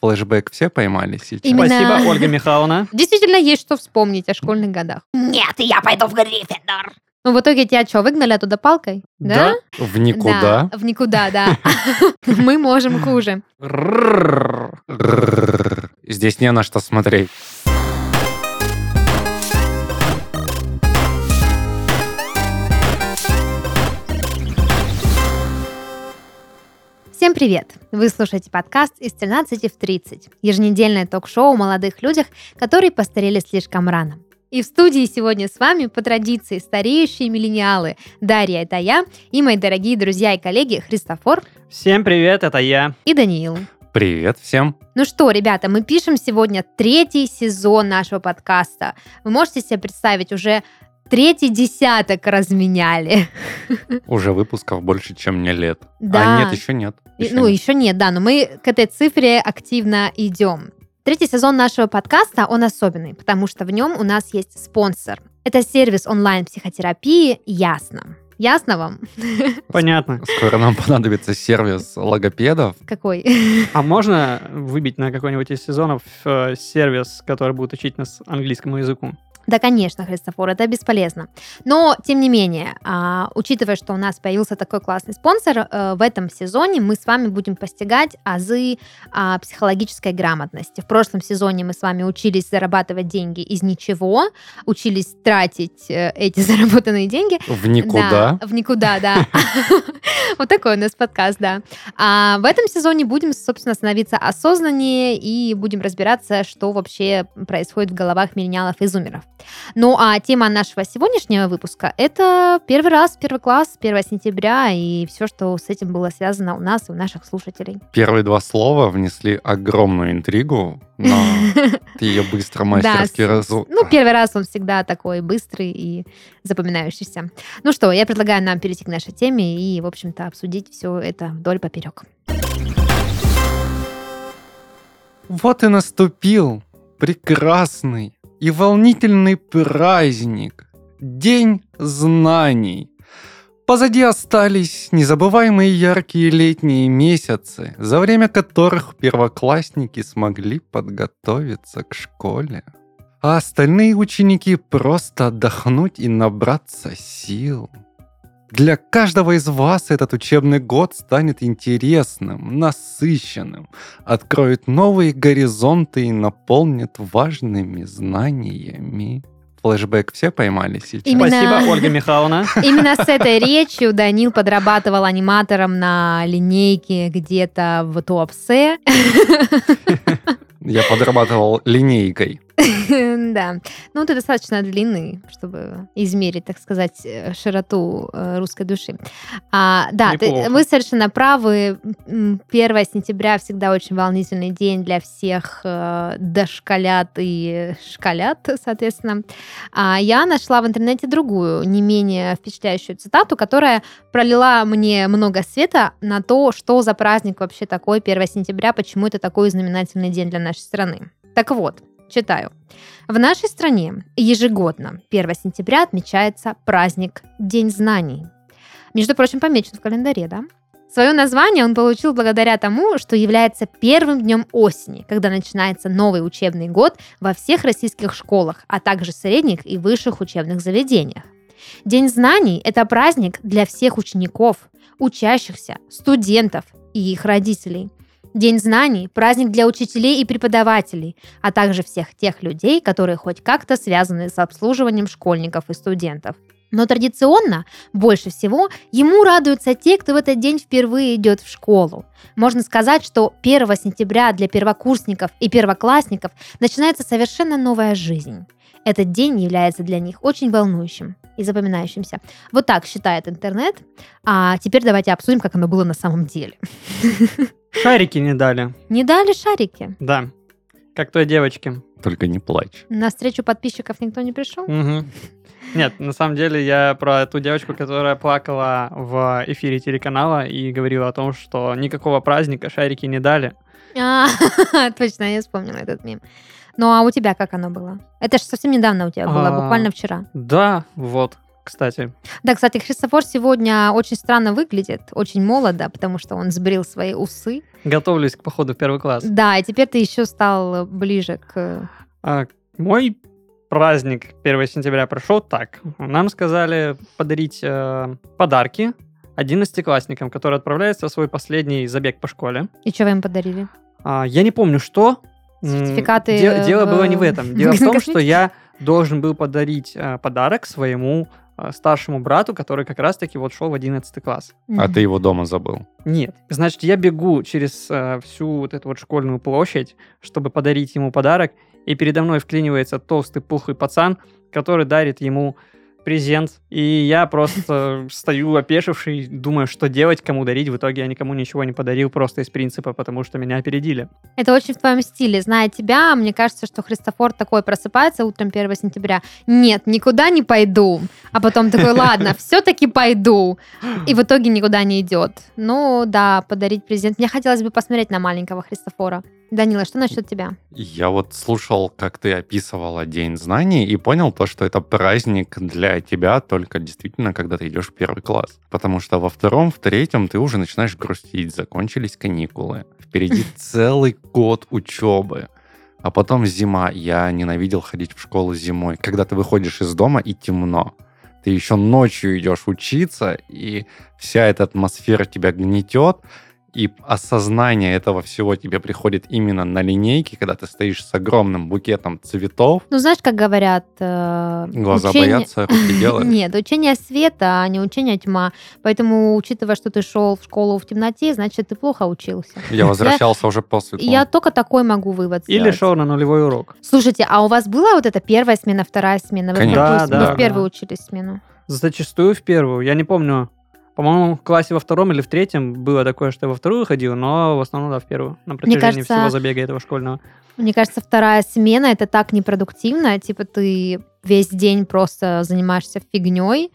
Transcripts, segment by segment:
Флэшбэк все поймали сейчас? Именно- Спасибо, Ольга Михайловна. Действительно есть что вспомнить о школьных годах. Нет, я пойду в Гриффиндор. Ну, в итоге тебя что, выгнали оттуда палкой? Да. В никуда. Да, в никуда, да. Мы можем хуже. Здесь не на что смотреть. Всем привет! Вы слушаете подкаст «Из 13 в 30» еженедельное ток-шоу о молодых людях, которые постарели слишком рано. И в студии сегодня с вами по традиции стареющие миллениалы Дарья, это я, и мои дорогие друзья и коллеги Христофор Всем привет, это я. и Даниил. Привет всем. Ну что, ребята, мы пишем сегодня третий сезон нашего подкаста. Вы можете себе представить, уже третий десяток разменяли. Уже выпусков больше, чем мне лет. Да. А нет, еще нет. Еще ну, нет. еще нет, да, но мы к этой цифре активно идем. Третий сезон нашего подкаста, он особенный, потому что в нем у нас есть спонсор. Это сервис онлайн-психотерапии «Ясно». Ясно вам? Понятно. Скоро нам понадобится сервис логопедов. Какой? А можно выбить на какой-нибудь из сезонов э, сервис, который будет учить нас английскому языку? Да, конечно, Христофор, это бесполезно. Но, тем не менее, а, учитывая, что у нас появился такой классный спонсор, э, в этом сезоне мы с вами будем постигать азы а, психологической грамотности. В прошлом сезоне мы с вами учились зарабатывать деньги из ничего, учились тратить э, эти заработанные деньги. В никуда. Да, в никуда, да. Вот такой у нас подкаст, да. А в этом сезоне будем, собственно, становиться осознаннее и будем разбираться, что вообще происходит в головах миллениалов и зумеров. Ну, а тема нашего сегодняшнего выпуска — это первый раз, первый класс, 1 сентября и все, что с этим было связано у нас и у наших слушателей. Первые два слова внесли огромную интригу, но ты ее быстро мастерски разу... Ну, первый раз он всегда такой быстрый и запоминающийся. Ну что, я предлагаю нам перейти к нашей теме и, в общем-то, обсудить все это вдоль поперек. Вот и наступил прекрасный и волнительный праздник. День знаний. Позади остались незабываемые яркие летние месяцы, за время которых первоклассники смогли подготовиться к школе. А остальные ученики просто отдохнуть и набраться сил. Для каждого из вас этот учебный год станет интересным, насыщенным, откроет новые горизонты и наполнит важными знаниями. Флэшбэк все поймали сейчас? Именно- Спасибо, Ольга Михайловна. Именно с этой речью Данил подрабатывал аниматором на линейке где-то в Туапсе. Я подрабатывал линейкой. Да. Ну, ты достаточно длинный, чтобы измерить, так сказать, э, широту э, русской души. А, да, ты- вы совершенно правы. М, 1 сентября всегда очень волнительный день для всех э, дошколят и школят, соответственно. А я нашла в интернете другую, не менее впечатляющую цитату, которая пролила мне много света на то, что за праздник вообще такой 1 сентября, почему это такой знаменательный день для нашей страны. Так вот, читаю. В нашей стране ежегодно 1 сентября отмечается праздник День знаний. Между прочим, помечен в календаре, да? Свое название он получил благодаря тому, что является первым днем осени, когда начинается новый учебный год во всех российских школах, а также средних и высших учебных заведениях. День знаний – это праздник для всех учеников, учащихся, студентов и их родителей. День знаний – праздник для учителей и преподавателей, а также всех тех людей, которые хоть как-то связаны с обслуживанием школьников и студентов. Но традиционно, больше всего, ему радуются те, кто в этот день впервые идет в школу. Можно сказать, что 1 сентября для первокурсников и первоклассников начинается совершенно новая жизнь. Этот день является для них очень волнующим и запоминающимся. Вот так считает интернет. А теперь давайте обсудим, как оно было на самом деле. Шарики не дали. Не дали шарики. Да. Как той девочке. Только не плачь. На встречу подписчиков никто не пришел? Мгм. Нет, на самом деле я про ту девочку, которая плакала в эфире телеканала и говорила о том, что никакого праздника шарики не дали. А, точно, я вспомнила этот мем. Ну а у тебя как оно было? Это же совсем недавно у тебя было, А. буквально вчера. Да, вот. Кстати. Да, кстати, Христофор сегодня очень странно выглядит, очень молодо, потому что он сбрил свои усы. Готовлюсь к походу в первый класс. Да, и теперь ты еще стал ближе к... А, мой праздник 1 сентября прошел так. Нам сказали подарить э, подарки одиннадцатиклассникам, которые отправляются в свой последний забег по школе. И что вы им подарили? А, я не помню, что. Сертификаты де- дело в- было не в этом. Дело в том, что я должен был подарить э, подарок своему э, старшему брату, который как раз-таки вот шел в 11 класс. А ты его дома забыл. Нет. Значит, я бегу через э, всю вот эту вот школьную площадь, чтобы подарить ему подарок, и передо мной вклинивается толстый пухлый пацан, который дарит ему презент. И я просто стою опешивший, думаю, что делать, кому дарить. В итоге я никому ничего не подарил, просто из принципа, потому что меня опередили. Это очень в твоем стиле. Зная тебя, мне кажется, что Христофор такой просыпается утром 1 сентября. Нет, никуда не пойду. А потом такой, ладно, все-таки пойду. И в итоге никуда не идет. Ну да, подарить презент. Мне хотелось бы посмотреть на маленького Христофора. Данила, что насчет тебя? Я вот слушал, как ты описывала День знаний, и понял то, что это праздник для тебя только действительно, когда ты идешь в первый класс. Потому что во втором, в третьем ты уже начинаешь грустить, закончились каникулы. Впереди целый год учебы. А потом зима. Я ненавидел ходить в школу зимой. Когда ты выходишь из дома и темно. Ты еще ночью идешь учиться, и вся эта атмосфера тебя гнетет, и осознание этого всего тебе приходит именно на линейке, когда ты стоишь с огромным букетом цветов, Ну, знаешь, как говорят... э, глаза учение- боятся, руки делают. Нет, учение света, а не учение тьма. Поэтому, учитывая, что ты шел в школу в темноте, значит, ты плохо учился. Я возвращался уже после Я только такой могу вывод Или шел на нулевой урок. Слушайте, а у вас была вот эта первая смена, вторая смена? Вы в Конечно. Да, да, Вы в первую да. учились смену? Зачастую в первую. Я не помню. По-моему, в классе во втором или в третьем было такое, что я во вторую ходил, но в основном, да, в первую. На протяжении кажется, всего забега этого школьного. Мне кажется, вторая смена это так непродуктивно. Типа ты весь день просто занимаешься фигней,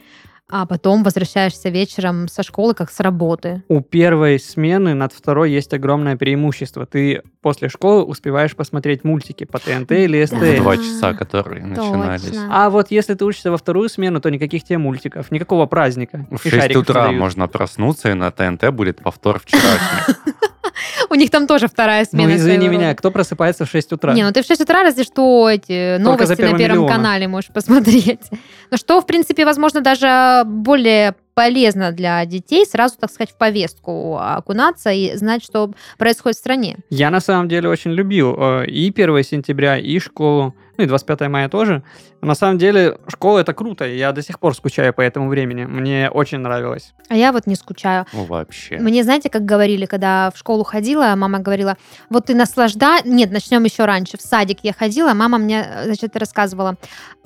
а потом возвращаешься вечером со школы, как с работы. У первой смены над второй есть огромное преимущество. Ты после школы успеваешь посмотреть мультики по ТНТ или В СТС. два часа, которые начинались. Точно. А вот если ты учишься во вторую смену, то никаких тебе мультиков, никакого праздника. В И 6 шариков утра дают. можно проснуться, и на ТНТ будет повтор вчерашний. У них там тоже вторая смена. Ну, извини меня, рода. кто просыпается в 6 утра? Не, ну ты в 6 утра разве что эти новости на Первым Первом миллионом. канале можешь посмотреть. Ну что, в принципе, возможно, даже более полезно для детей сразу, так сказать, в повестку окунаться и знать, что происходит в стране. Я на самом деле очень любил э, и 1 сентября, и школу, ну и 25 мая тоже. На самом деле школа это круто, и я до сих пор скучаю по этому времени. Мне очень нравилось. А я вот не скучаю. Ну, Вообще. Мне, знаете, как говорили, когда в школу ходила, мама говорила, вот ты наслаждай... Нет, начнем еще раньше. В садик я ходила, мама мне, значит, рассказывала,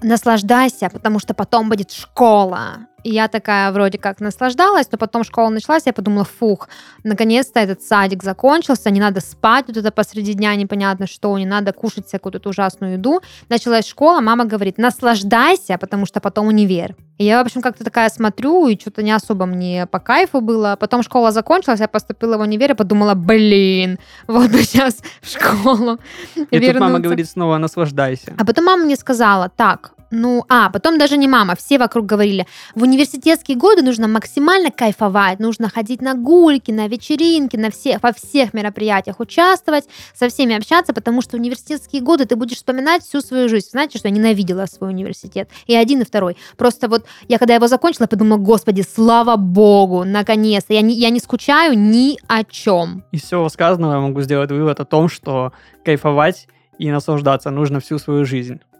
наслаждайся, потому что потом будет школа. И я такая вроде как наслаждалась, но потом школа началась, я подумала, фух, наконец-то этот садик закончился, не надо спать вот это посреди дня непонятно что, не надо кушать всякую тут ужасную еду. Началась школа, мама говорит, наслаждайся, потому что потом универ. И я, в общем, как-то такая смотрю, и что-то не особо мне по кайфу было. Потом школа закончилась, я поступила в универ и подумала, блин, вот бы сейчас в школу И тут мама вернуться». говорит снова наслаждайся. А потом мама мне сказала, так, ну, а, потом даже не мама, все вокруг говорили, в университетские годы нужно максимально кайфовать, нужно ходить на гульки, на вечеринки, на все, во всех мероприятиях участвовать, со всеми общаться, потому что университетские годы ты будешь вспоминать всю свою жизнь. Знаете, что я ненавидела свой университет. И один, и второй. Просто вот я, когда его закончила, подумала, господи, слава богу, наконец-то. Я не, я не скучаю ни о чем. Из всего сказанного я могу сделать вывод о том, что кайфовать и наслаждаться нужно всю свою жизнь.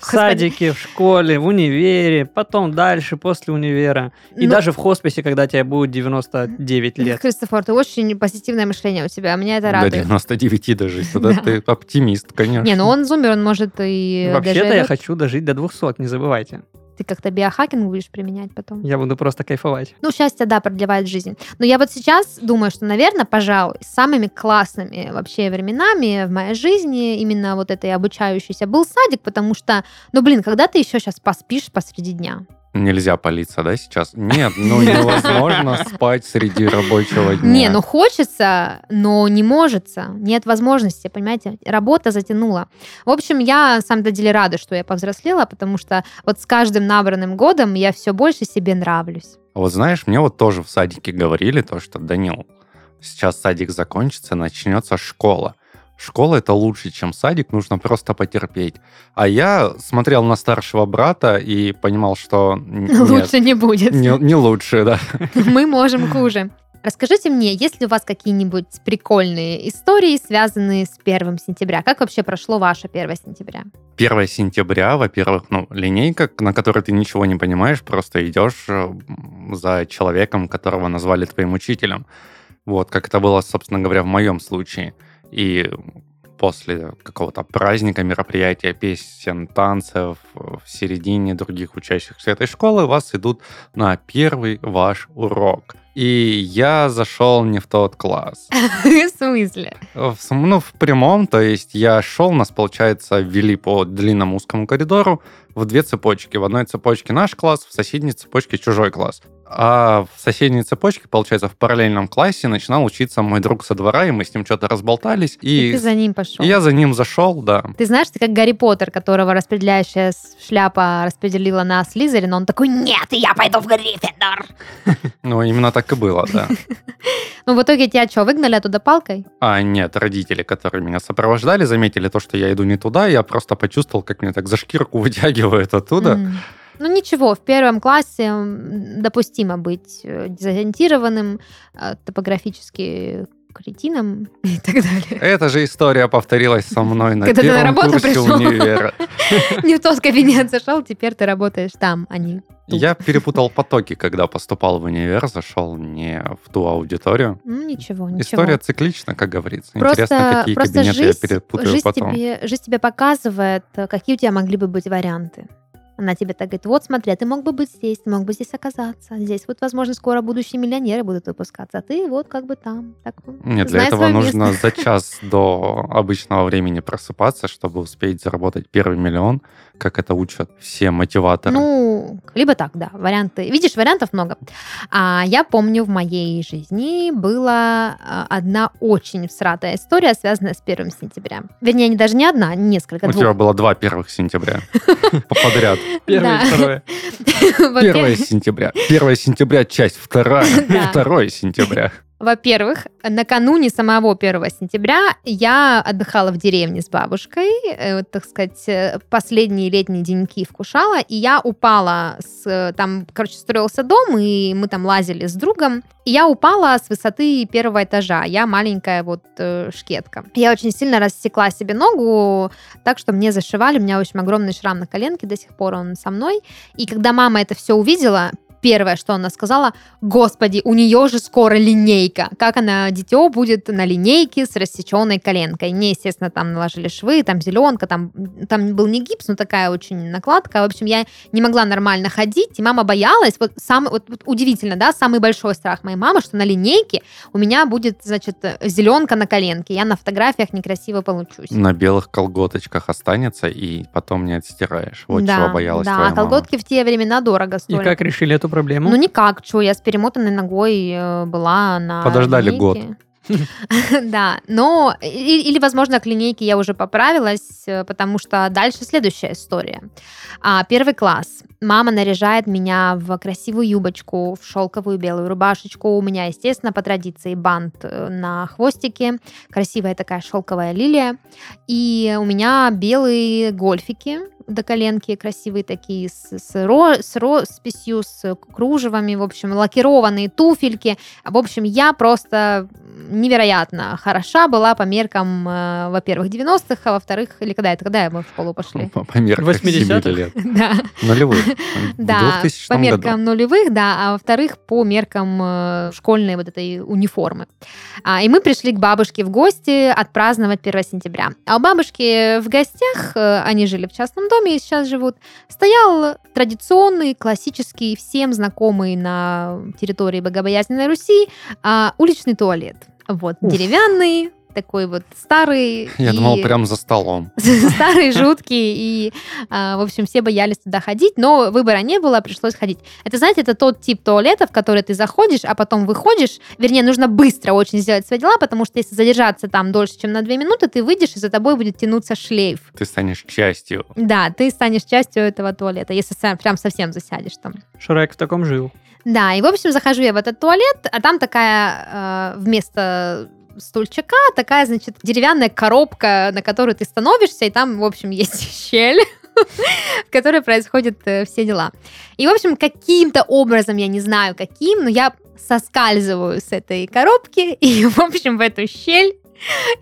В садике, в школе, в универе, потом дальше, после универа. И Ну- даже в хосписе, когда тебе будет 99 лет. Христофор, ты очень позитивное мышление у тебя, меня это До радует. 99 дожить. Тогда Да. ты оптимист, конечно. Не, ну он зумер, он может и Вообще-то я хочу дожить до 200, не забывайте. Ты как-то биохакинг будешь применять потом. Я буду просто кайфовать. Ну, счастье, да, продлевает жизнь. Но я вот сейчас думаю, что, наверное, пожалуй, самыми классными вообще временами в моей жизни, именно вот этой обучающейся, был садик, потому что, ну, блин, когда ты еще сейчас поспишь посреди дня? Нельзя палиться, да, сейчас? Нет, ну невозможно спать среди рабочего дня. Не, ну хочется, но не может. Нет возможности, понимаете? Работа затянула. В общем, я, на самом деле, рада, что я повзрослела, потому что вот с каждым набранным годом я все больше себе нравлюсь. А Вот знаешь, мне вот тоже в садике говорили то, что, Данил, сейчас садик закончится, начнется школа. Школа это лучше, чем садик, нужно просто потерпеть. А я смотрел на старшего брата и понимал, что нет, Лучше не будет. не, не лучше, да. Мы можем хуже. Расскажите мне, есть ли у вас какие-нибудь прикольные истории, связанные с первым сентября? Как вообще прошло ваше 1 сентября? 1 сентября, во-первых, ну, линейка, на которой ты ничего не понимаешь, просто идешь э, за человеком, которого назвали твоим учителем. Вот, как это было, собственно говоря, в моем случае. И после какого-то праздника, мероприятия, песен, танцев, в середине других учащихся этой школы вас идут на первый ваш урок. И я зашел не в тот класс. В смысле? В, ну, в прямом, то есть я шел, нас, получается, ввели по длинному узкому коридору в две цепочки. В одной цепочке наш класс, в соседней цепочке чужой класс. А в соседней цепочке, получается, в параллельном классе начинал учиться мой друг со двора, и мы с ним что-то разболтались, И и, ты за ним пошел. и я за ним зашел, да. Ты знаешь, ты как Гарри Поттер, которого распределяющая шляпа распределила на Слизерин, он такой, нет, Нет, я пойду в Гриффиндор. Ну, именно так и было, да. ну в итоге тебя что, выгнали оттуда палкой? А нет, родители, которые меня сопровождали, заметили то, что я иду не туда, я просто почувствовал, как меня так за шкирку вытягивают оттуда. Ну ничего, в первом классе допустимо быть э, дезориентированным, э, топографически кретином и так далее. Эта же история повторилась со мной на Когда ты на первом работу курсе пришел. универа. Не в тот кабинет зашел, теперь ты работаешь там, а не тут. Я перепутал потоки, когда поступал в универ, зашел не в ту аудиторию. Ну ничего, ничего. История циклична, как говорится. Просто, Интересно, какие просто кабинеты жизнь, я перепутаю жизнь, потом. тебе, жизнь тебе показывает, э, какие у тебя могли бы быть варианты. Она тебе так говорит, вот смотри, а ты мог бы быть здесь, ты мог бы здесь оказаться. Здесь вот, возможно, скоро будущие миллионеры будут выпускаться, а ты вот как бы там. Так, Нет, для этого нужно место. за час до обычного времени просыпаться, чтобы успеть заработать первый миллион, как это учат все мотиваторы. Ну, либо так, да, варианты. Видишь, вариантов много. А я помню, в моей жизни была а, одна очень всратая история, связанная с 1 сентября. Вернее, не даже не одна, а несколько, У двух. тебя было два первых сентября подряд. Первое и второе. 1 сентября. 1 сентября, часть вторая. 2 сентября. Во-первых, накануне самого 1 сентября я отдыхала в деревне с бабушкой, э, так сказать, э, последние летние деньки вкушала, и я упала с... Там, короче, строился дом, и мы там лазили с другом, и я упала с высоты первого этажа. Я маленькая вот э, шкетка. Я очень сильно рассекла себе ногу, так что мне зашивали, у меня очень огромный шрам на коленке, до сих пор он со мной. И когда мама это все увидела, первое, что она сказала, господи, у нее же скоро линейка. Как она, дитё, будет на линейке с рассеченной коленкой. Мне, естественно, там наложили швы, там зеленка, там, там был не гипс, но такая очень накладка. В общем, я не могла нормально ходить, и мама боялась. Вот, самый, вот, вот удивительно, да, самый большой страх моей мамы, что на линейке у меня будет, значит, зеленка на коленке. Я на фотографиях некрасиво получусь. На белых колготочках останется, и потом не отстираешь. Вот да, чего боялась да, твоя а колготки в те времена дорого И стоили. как решили эту проблему? Ну никак, что я с перемотанной ногой э, была на Подождали линейке. Да, но или, возможно, к линейке я уже поправилась, э, потому что дальше следующая история. А, Первый класс. Мама наряжает меня в красивую юбочку, в шелковую белую рубашечку. У меня, естественно, по традиции бант э, на хвостике, красивая такая шелковая лилия. И у меня белые гольфики до коленки, красивые такие, с, с, ро- с росписью, с кружевами, в общем, лакированные туфельки. В общем, я просто невероятно хороша была по меркам, э, во-первых, 90-х, а во-вторых, или когда это, когда мы в школу пошли? По, по меркам 80-х? 7 лет. Да, Нулевых. да, В 2000 по меркам нулевых, да, а во-вторых, по меркам э, школьной вот этой униформы. А, и мы пришли к бабушке в гости отпраздновать 1 сентября. А у бабушки в гостях, э, они жили в частном доме и сейчас живут, стоял традиционный, классический, всем знакомый на территории Богобоязненной Руси а, уличный туалет. Вот, Уф. деревянный, такой вот старый. Я и- думал, прям за столом. старый, жуткий, и, а, в общем, все боялись туда ходить, но выбора не было, пришлось ходить. Это, знаете, это тот тип туалета, в который ты заходишь, а потом выходишь, вернее, нужно быстро очень сделать свои дела, потому что если задержаться там дольше, чем на две минуты, ты выйдешь, и за тобой будет тянуться шлейф. Ты станешь частью. Да, ты станешь частью этого туалета, если сам- прям совсем засядешь там. Шрек в таком жил. Да, и, в общем, захожу я в этот туалет, а там такая э, вместо стульчика такая, значит, деревянная коробка, на которую ты становишься, и там, в общем, есть щель, в которой происходят э, все дела. И, в общем, каким-то образом, я не знаю каким, но я соскальзываю с этой коробки, и, в общем, в эту щель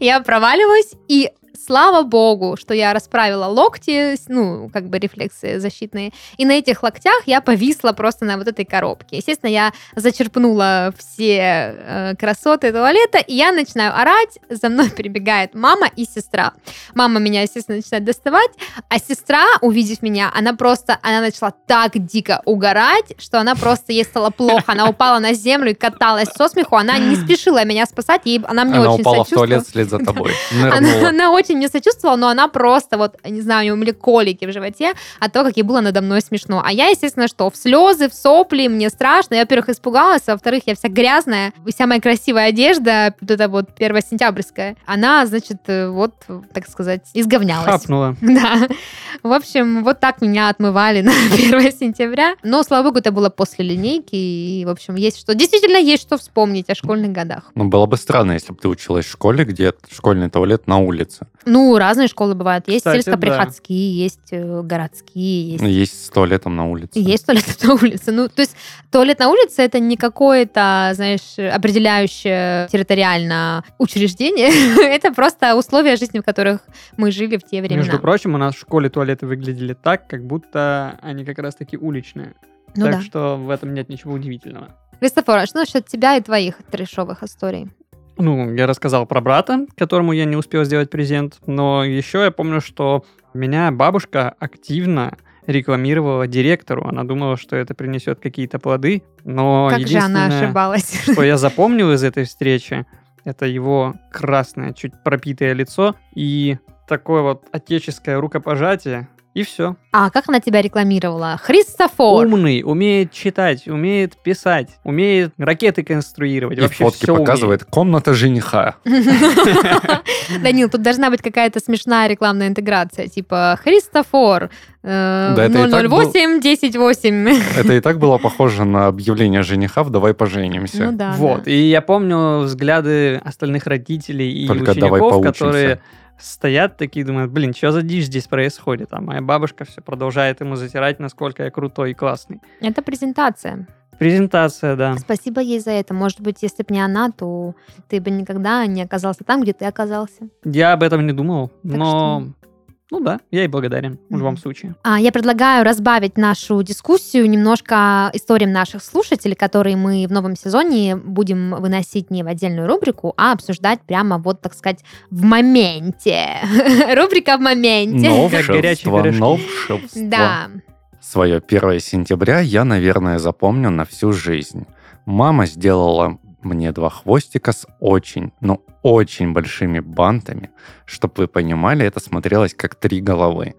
я проваливаюсь, и слава богу, что я расправила локти, ну, как бы рефлексы защитные, и на этих локтях я повисла просто на вот этой коробке. Естественно, я зачерпнула все э, красоты туалета, и я начинаю орать, за мной прибегает мама и сестра. Мама меня, естественно, начинает доставать, а сестра, увидев меня, она просто, она начала так дико угорать, что она просто, ей стало плохо, она упала на землю и каталась со смеху, она не спешила меня спасать, ей, она мне Она очень упала в туалет вслед за тобой. Она, она очень мне сочувствовала, но она просто вот, не знаю, у нее были колики в животе от того, как ей было надо мной смешно. А я, естественно, что, в слезы, в сопли, мне страшно. Я, во-первых, испугалась, а во-вторых, я вся грязная. И Вся моя красивая одежда, вот эта вот первосентябрьская, она, значит, э, вот, так сказать, изговнялась. Хапнула. Да. В общем, вот так меня отмывали на 1 сентября. Но, слава богу, это было после линейки. И, в общем, есть что... Действительно, есть что вспомнить о школьных годах. Ну, было бы странно, если бы ты училась в школе, где школьный туалет на улице. Ну, разные школы бывают. Есть Кстати, сельскоприходские, есть э, городские, есть... Есть с туалетом на улице. Есть туалет на улице. Ну, то есть туалет на улице это не какое-то, знаешь, определяющее территориально учреждение. это просто условия жизни, в которых мы жили в те времена. Между прочим, у нас в школе туалеты выглядели так, как будто они как раз-таки уличные. ну так да. что в этом нет ничего удивительного. Христофор, а что насчет тебя и твоих трешовых историй? Ну, я рассказал про брата, которому я не успел сделать презент, но еще я помню, что меня бабушка активно рекламировала директору. Она думала, что это принесет какие-то плоды, но как же она единственное, ошибалась? что я запомнил из этой встречи, это его красное, чуть пропитое лицо и такое вот отеческое рукопожатие, и все. А как она тебя рекламировала? Христофор! Умный, умеет читать, умеет писать, умеет ракеты конструировать. И вообще фотки всё показывает комната жениха. Данил, тут должна быть какая-то смешная рекламная интеграция, типа Христофор, э, Да, это и так 008 108. Это и так было похоже на объявление жениха в «Давай поженимся». Ну да. вот. И я помню взгляды остальных родителей и учеников, которые стоят такие, думают, блин, что за дичь здесь происходит? А моя бабушка все продолжает ему затирать, насколько я крутой и классный. Это презентация. Презентация, да. Спасибо ей за это. Может быть, если бы не она, то ты бы никогда не оказался там, где ты оказался. Я об этом не думал, Так но... Ну да, я ей благодарен в любом случае. А, Я предлагаю разбавить нашу дискуссию немножко историям наших слушателей, которые мы в новом сезоне будем выносить не в отдельную рубрику, а обсуждать прямо вот, так сказать, в моменте. Рубрика в моменте. Новшество, пирожки. новшество. Да. Свое 1 сентября я, наверное, запомню на всю жизнь. Мама сделала мне два хвостика с очень, ну очень большими бантами. Чтобы вы понимали, это смотрелось как три головы.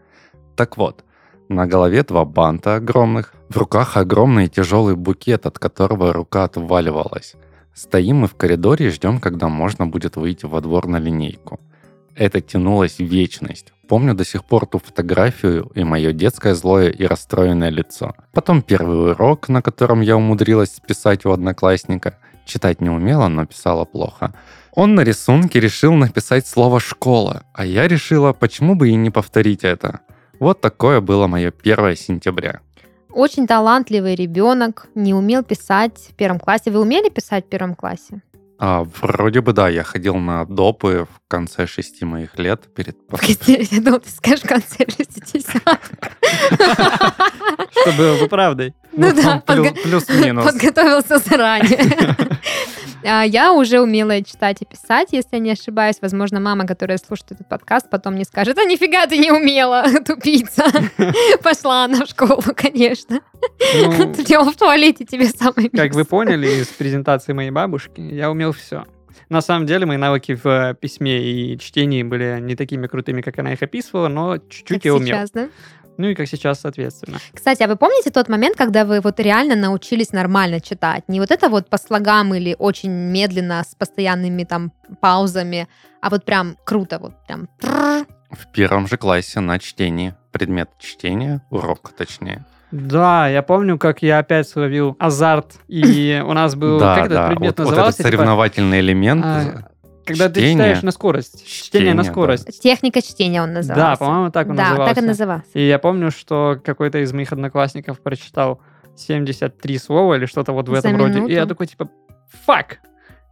Так вот, на голове два банта огромных, в руках огромный тяжелый букет, от которого рука отваливалась. Стоим мы в коридоре и ждем, когда можно будет выйти во двор на линейку. Это тянулось вечность. Помню до сих пор ту фотографию и мое детское злое и расстроенное лицо. Потом первый урок, на котором я умудрилась списать у одноклассника. Читать не умела, но писала плохо. Он на рисунке решил написать слово «школа», а я решила, почему бы и не повторить это. Вот такое было мое 1 сентября. Очень талантливый ребенок, не умел писать в первом классе. Вы умели писать в первом классе? А, вроде бы да, я ходил на допы в конце шести моих лет перед... Я думала, ты скажешь в конце 60-х. Что было бы правдой. Ну да, плюс- подго- плюс-минус. подготовился заранее. А, Я уже умела читать и писать, если я не ошибаюсь. Возможно, мама, которая слушает этот подкаст, потом мне скажет, а нифига ты не умела, тупица. Пошла она в школу, конечно. Ну, делала в туалете тебе самое Как вы поняли из презентации моей бабушки, я умел все. На самом деле, мои навыки в э, письме и чтении были не такими крутыми, как она их описывала, но чуть-чуть Как я умел. сейчас, да? Ну и как сейчас, соответственно. Кстати, а вы помните тот момент, когда вы вот реально научились нормально читать? Не вот это вот по слогам или очень медленно с постоянными там паузами, а вот прям круто, вот прям. В первом же классе на чтении. Предмет чтения, урок точнее. Да, я помню, как я опять словил азарт, и у нас был... да, Как этот да. предмет вот, вот назывался? этот Типа, соревновательный элемент. а, Когда ты чтение. читаешь на скорость. Чтение на Чтение, да. скорость. Техника чтения он назывался. Да, по-моему, так он Да, назывался. так и назывался. И я помню, что какой-то из моих одноклассников прочитал 73 слова или что-то вот в За этом роде. минуту? И я такой, типа, фак!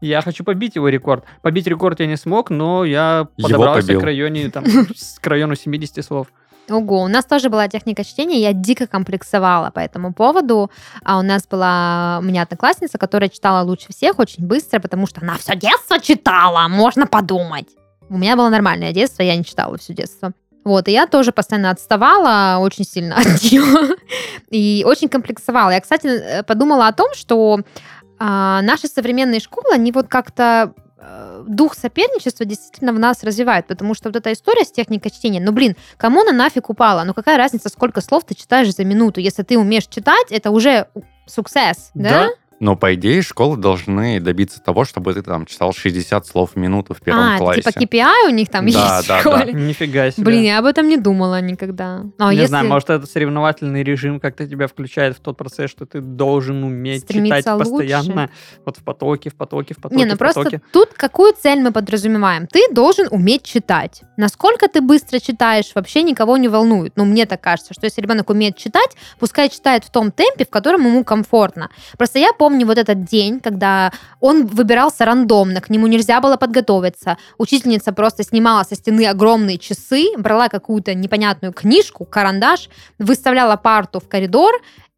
Я хочу побить его рекорд. Побить рекорд я не смог, но я подобрался к, районе, там, к району 70 слов. Ого, у нас тоже была техника чтения, я дико комплексовала по этому поводу. А у нас была у меня одноклассница, которая читала лучше всех, очень быстро, потому что она все детство читала, можно подумать. У меня было нормальное детство, я не читала все детство. Вот, и я тоже постоянно отставала очень сильно от нее. И очень комплексовала. Я, кстати, э, подумала о том, что а, наши современные школы, они вот как-то дух соперничества действительно в нас развивают, потому что вот эта история с техникой чтения, ну, блин, кому она нафиг упала? Ну, какая разница, сколько слов ты читаешь за минуту? Если ты умеешь читать, это уже суксесс, да? Но, по идее, школы должны добиться того, чтобы ты там читал 60 слов в минуту в первом а, классе. типа KPI у них там Да, есть да, в да. школе? Нифига себе. Блин, я об этом не думала никогда. А не если знаю, может, это соревновательный режим как-то тебя включает в тот процесс, что ты должен уметь Стремиться читать лучше. постоянно. Вот в потоке, в потоке, в потоке, Не, ну в просто потоке. тут какую цель мы подразумеваем? Ты должен уметь читать. Насколько ты быстро читаешь, вообще никого не волнует. Ну, мне так кажется, что если ребенок умеет читать, пускай читает в том темпе, в котором ему комфортно. Просто я помню вот этот день, когда он выбирался рандомно, к нему нельзя было подготовиться. Учительница просто снимала со стены огромные часы, брала какую-то непонятную книжку, карандаш, выставляла парту в коридор,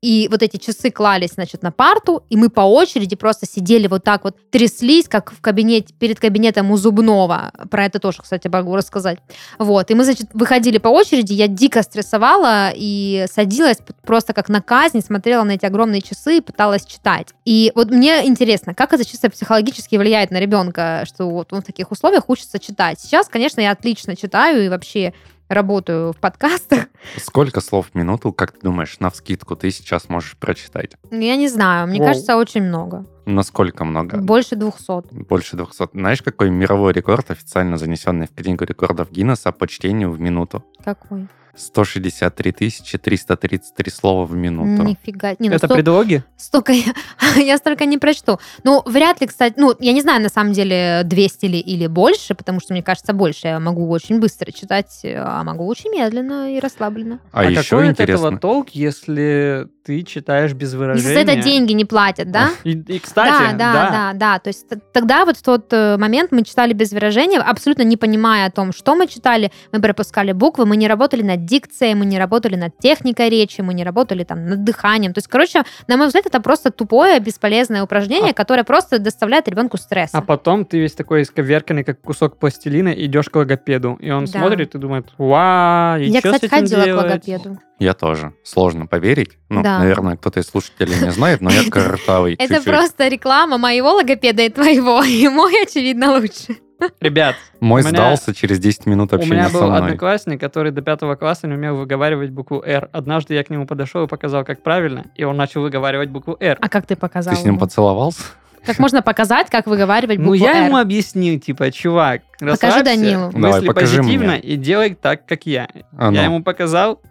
и вот эти часы клались, значит, на парту, и мы по очереди просто сидели вот так вот, тряслись, как в кабинете, перед кабинетом у зубного. Про это тоже, кстати, могу рассказать. Вот, и мы, значит, выходили по очереди, я дико стрессовала и садилась просто как на казнь, смотрела на эти огромные часы и пыталась читать. И вот мне интересно, как это чисто психологически влияет на ребенка, что вот он в таких условиях учится читать. Сейчас, конечно, я отлично читаю и вообще работаю в подкастах. Сколько слов в минуту, как ты думаешь, на вскидку ты сейчас можешь прочитать? Я не знаю, мне Воу. кажется, очень много. Насколько много? Больше 200. Больше 200. Знаешь, какой мировой рекорд, официально занесенный в книгу рекордов Гиннесса по чтению в минуту? Какой? 163 333 слова в минуту. Нифига. Не, ну Это сто- предлоги? столько я, я столько не прочту. Ну, вряд ли, кстати, ну, я не знаю, на самом деле, 200 или, или больше, потому что, мне кажется, больше. Я могу очень быстро читать, а могу очень медленно и расслабленно. А, какой еще от интересно, этого толк, если ты читаешь без выражения? за это деньги не платят, да? И, и, кстати, да, да, да, да. То есть тогда вот в тот э, момент мы читали без выражения, абсолютно не понимая о том, что мы читали, мы пропускали буквы, мы не работали над дикцией, мы не работали над техникой речи, мы не работали там над дыханием. То есть, короче, на мой взгляд, это просто тупое, бесполезное упражнение, которое просто доставляет ребенку стресс. А потом ты весь такой исковерканный, как кусок пластилина, идешь к логопеду. И он Да. смотрит и думает, вау, и Я, кстати, ходила к делать?» логопеду. Я тоже. Сложно поверить. Ну, Да. наверное, кто-то из слушателей не знает, но я картавый Это просто реклама моего логопеда и твоего, и мой, очевидно, лучше. Ребят, Мой у меня- сдался через 10 минут у общения меня со был мной. одноклассник, который до пятого класса не умел выговаривать букву «Р». Однажды я к нему подошел и показал, как правильно, и он начал выговаривать букву «Р». А как ты показал? Ты с ним ему? поцеловался? Как можно показать, как выговаривать Ну, букву я «Р»? ему объяснил, типа, чувак, Покажи расслабься, Данилу. мысли Давай, покажи позитивно мне. и делай так, как я. А ну. Я ему показал.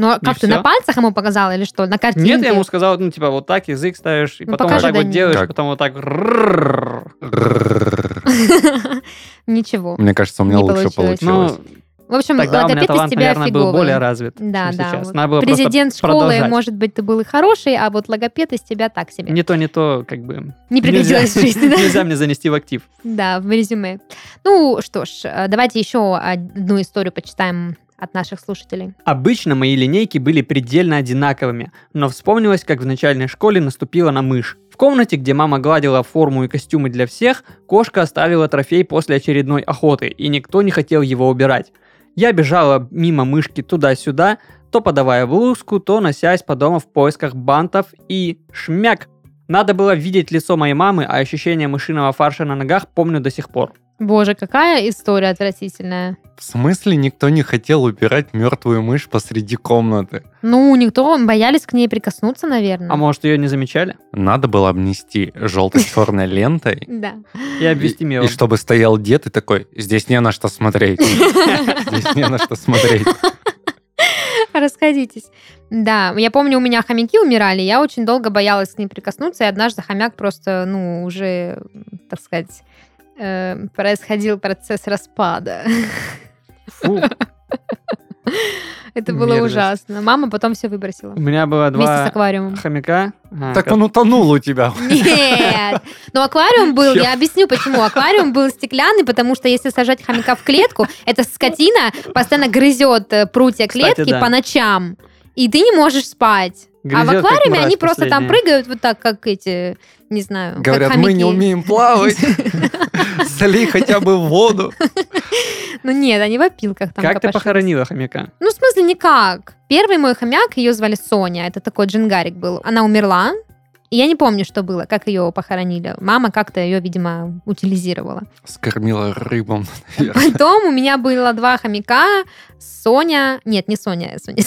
Ну, а как И ты, всё? на пальцах ему показал или что? На картинке? Нет, я ему сказал, ну, типа, вот так язык ставишь, и Ну, потом вот так вот Данилу. делаешь, Как? потом вот так. Ничего. Мне кажется, у меня лучше получилось. В общем, тогда у меня логопед из талант, тебя наверное, был фиговый. более развит, Да, чем да. сейчас. вот. Надо было Президент школы, продолжать. может быть, ты был и хороший, а вот логопед из тебя так себе. Не то, не то, как бы... Не пригодилось в жизни, да? Нельзя мне занести в актив. Да, в резюме. Ну что ж, э, давайте еще одну историю почитаем от наших слушателей. Обычно мои линейки были предельно одинаковыми, но вспомнилось, как в начальной школе наступила на мышь. В комнате, где мама гладила форму и костюмы для всех, кошка оставила трофей после очередной охоты, и никто не хотел его убирать. Я бежала мимо мышки туда-сюда, то подавая блузку, то носясь по дому в поисках бантов и шмяк. Надо было видеть лицо моей мамы, а ощущение мышиного фарша на ногах помню до сих пор. Боже, какая история отвратительная. В смысле никто не хотел убирать мертвую мышь посреди комнаты? Ну, никто, боялись к ней прикоснуться, наверное. А может, ее не замечали? Надо было обнести желтой-черной лентой. Да. И обвести И мелом. чтобы стоял дед и такой, здесь не на что смотреть. Здесь не на что смотреть. Расходитесь. Да, я помню, у меня хомяки умирали, я очень долго боялась к ним прикоснуться, и однажды хомяк просто, ну, уже, так сказать, э, происходил процесс распада. Фу. Это было Мерзость. ужасно. Мама потом все выбросила. У меня было Вместе с два аквариумом. хомяка. а, Так ко- он утонул у тебя. Нет. Но аквариум был, я объясню почему. Аквариум был стеклянный, потому что если сажать хомяка в клетку, эта скотина постоянно грызет э, прутья Кстати, клетки да. по ночам. И ты не можешь спать. А в аквариуме они просто там прыгают вот так, как эти, не знаю, Говорят, мы не умеем плавать. Залей хотя бы в воду. Ну нет, они в опилках там Как ты похоронила хомяка? Ну, в смысле, никак. Первый мой хомяк, ее звали Соня, это такой джингарик был. Она умерла, и я не помню, что было, как ее похоронили. Мама как-то ее, видимо, утилизировала. Скормила рыбам, наверное. Потом у меня было два хомяка, Соня, нет, не Соня, Соня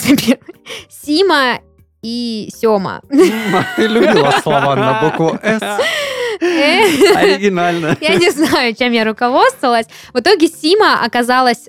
Сима и Сема. Ты любила слова на букву «С». Э, Оригинально. Я не знаю, чем я руководствовалась. В итоге Сима оказалась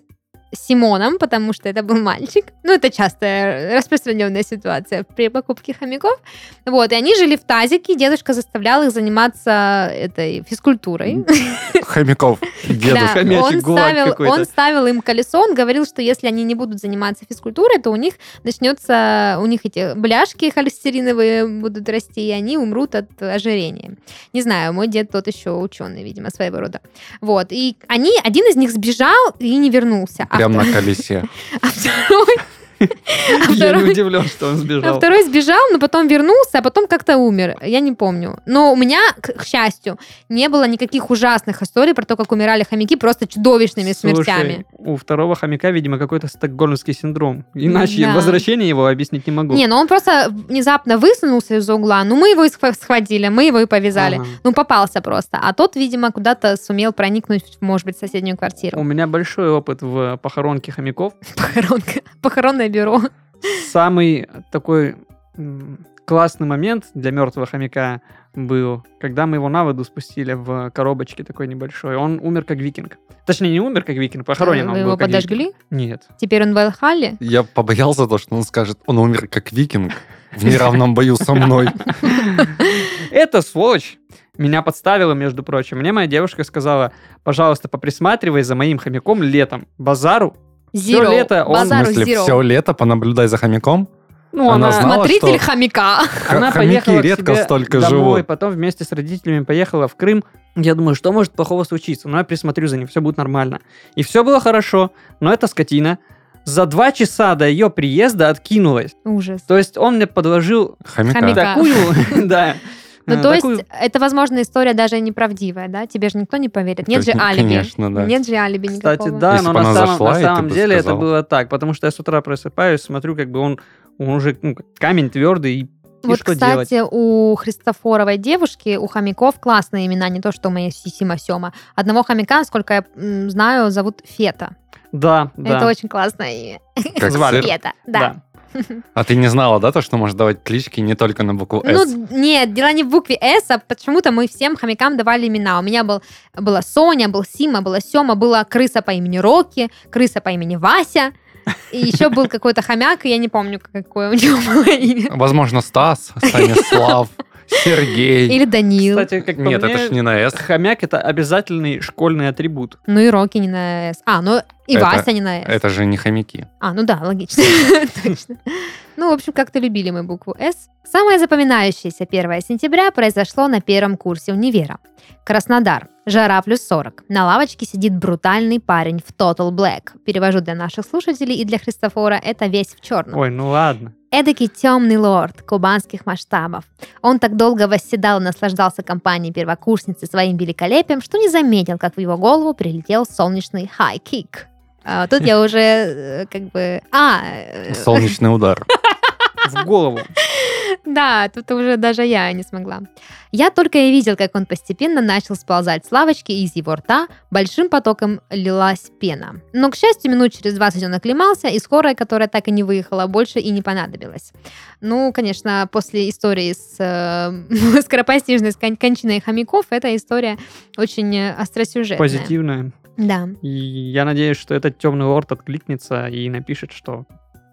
Симоном, потому что это был мальчик. Ну, это частая распространенная ситуация при покупке хомяков. Вот, и они жили в тазике, дедушка заставлял их заниматься этой физкультурой. Хомяков. Да, Дедушка. хомячий он, ставил, он ставил им колесо, он говорил, что если они не будут заниматься физкультурой, то у них начнется, у них эти бляшки холестериновые будут расти, и они умрут от ожирения. Не знаю, мой дед тот еще ученый, видимо, своего рода. Вот, и они, один из них сбежал и не вернулся. А, Прям на колесе. а второй... а Я не второй- удивлен, что он а сбежал. второй сбежал, но потом вернулся, а потом как-то умер. Я не помню. Но у меня, к к счастью, не было никаких ужасных историй про то, как умирали хомяки просто чудовищными Слушай, смертями. У второго хомяка, видимо, какой-то стокгольмский синдром. Иначе Да. возвращение его объяснить не могу. Не, ну он просто внезапно высунулся из угла. Ну, мы его схватили, мы его и повязали. Ага. Ну, попался просто. А тот, видимо, куда-то сумел проникнуть, может быть, в соседнюю У квартиру. меня большой опыт в похоронке хомяков. Похоронка. Похоронное бюро. Самый такой классный момент для мертвого хомяка был, когда мы его на воду спустили в коробочке такой небольшой. Он умер как викинг. Точнее, не умер как викинг, похоронен он Вы был его как подожгли? викинг. Нет. Теперь он в Элхале? Я побоялся то, что он скажет, он умер как викинг в неравном бою со мной. Эта сволочь меня подставила, между прочим. Мне моя девушка сказала, пожалуйста, поприсматривай за моим хомяком летом. Базару. Zero. лето он- В Базару смысле, Zero. все лето понаблюдай за хомяком? Ну, Она она, знала, Смотритель что- хомяка. она Хомяки поехала к редко себе столько домой, живут. потом вместе с родителями поехала в Крым. Я думаю, что может плохого случиться? Ну, я присмотрю за ним, все будет нормально. И все было хорошо, но эта скотина за два часа до ее приезда откинулась. Ужас. То есть он мне подложил Хомяка. Хомяка. такую, да, Ну, э, то такую- есть, это, возможно, история даже неправдивая, да? Тебе же никто не поверит. Нет же алиби. конечно, да. Нет же алиби Кстати, никакого. да, Если но на самом, зашла, на самом деле это было так, потому что я с утра просыпаюсь, смотрю, как бы он, он уже ну, камень твердый, и, Вот, что делать? кстати, у Христофоровой девушки, у хомяков классные имена, не то, что у моей Сима Сема. Одного хомяка, насколько я знаю, зовут Фета. Да, да. Это очень классное имя. Как Звали. Фета, да. А ты не знала, да, то, что можешь давать клички не только на букву «С»? Ну, нет, дело не в букве «С», а почему-то мы всем хомякам давали имена. У меня был, была Соня, был Сима, была Сема, была крыса по имени Рокки, крыса по имени Вася, и еще был какой-то хомяк, и я не помню, какое у него было имя. Возможно, Стас, Станислав, Сергей. Или Данил. Кстати, как по Нет, это мне, ж не на «С». хомяк это обязательный школьный атрибут. Ну и Рокки не на «С». А, ну и Это- Вася не на «С». Это же не хомяки. А, ну да, логично. Точно. Ну, в общем, как-то любили мы букву «С». Самое запоминающееся 1 сентября произошло на первом курсе универа. Краснодар. Жара плюс 40. На лавочке сидит брутальный парень в Total Black. Перевожу для наших слушателей и для Христофора. Это весь в черном. Ой, ну ладно. Эдакий темный лорд кубанских масштабов. Он так долго восседал и наслаждался компанией первокурсницы своим великолепием, что не заметил, как в его голову прилетел солнечный хай-кик. А, Тут я уже э, как бы... А, э, Солнечный удар. В голову. Да, тут уже даже я не смогла. Я только и видел, как он постепенно начал сползать с лавочки, и из его рта большим потоком лилась пена. Но, к счастью, минут через 20 он оклемался, и скорая, которая так и не выехала, больше и не понадобилась. Ну, конечно, после истории с э, скоропостижной кон- кончиной хомяков, эта история очень остросюжетная. Позитивная. Да. И я надеюсь, что этот темный лорд откликнется и напишет, что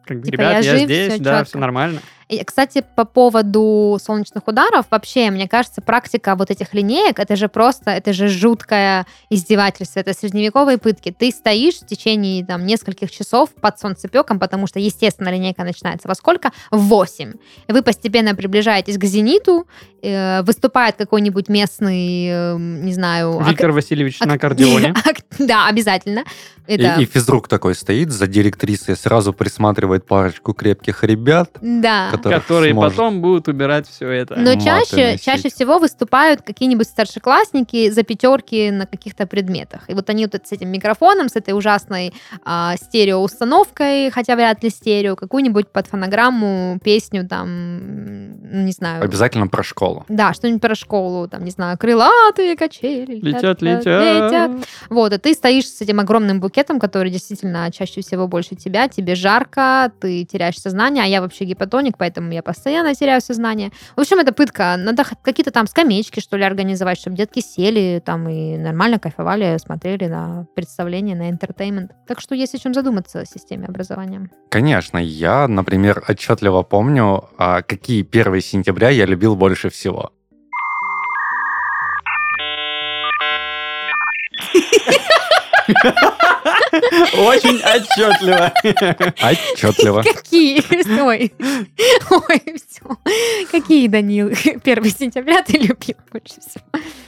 как бы, Типа, ребят, я я, жив, здесь, всё да, чётко». все нормально. И, кстати, по поводу солнечных ударов, вообще, мне кажется, практика вот этих линеек, это же просто, это же жуткое издевательство, это средневековые пытки. Ты стоишь в течение там нескольких часов под солнцепеком, потому что, естественно, линейка начинается во сколько? В 8. И вы постепенно приближаетесь к зениту, э, выступает какой-нибудь местный, э, не знаю... ак- Виктор Васильевич ак- на аккордеоне. ак- Да, обязательно. Это... И, и физрук такой стоит за директрисой, сразу присматривает парочку крепких ребят, Да. Которые сможет- потом будут убирать все это. Но маты чаще, носить. чаще всего выступают какие-нибудь старшеклассники за пятерки на каких-то предметах. И вот они вот с этим микрофоном, с этой ужасной а, стереоустановкой, хотя вряд ли стерео, какую-нибудь под фонограмму, песню там, м, не знаю. Обязательно про школу. Да, что-нибудь про школу, там, не знаю, крылатые качели. Летят, летят. летят. Вот, и ты стоишь с этим огромным букетом, который действительно чаще всего больше тебя, тебе жарко, ты теряешь сознание, а я вообще гипотоник, поэтому я постоянно теряю сознание. В общем, это пытка. Надо хоть какие-то там скамеечки, что ли, организовать, чтобы детки сели там и нормально кайфовали, смотрели на представление, на entertainment. Так что есть о чем задуматься о системе образования. Конечно, я, например, отчетливо помню, а, какие 1 сентября я любил больше всего. Очень отчетливо. Отчетливо. Какие? Ой, ой, все. Какие, Данил, 1 сентября ты любил больше всего?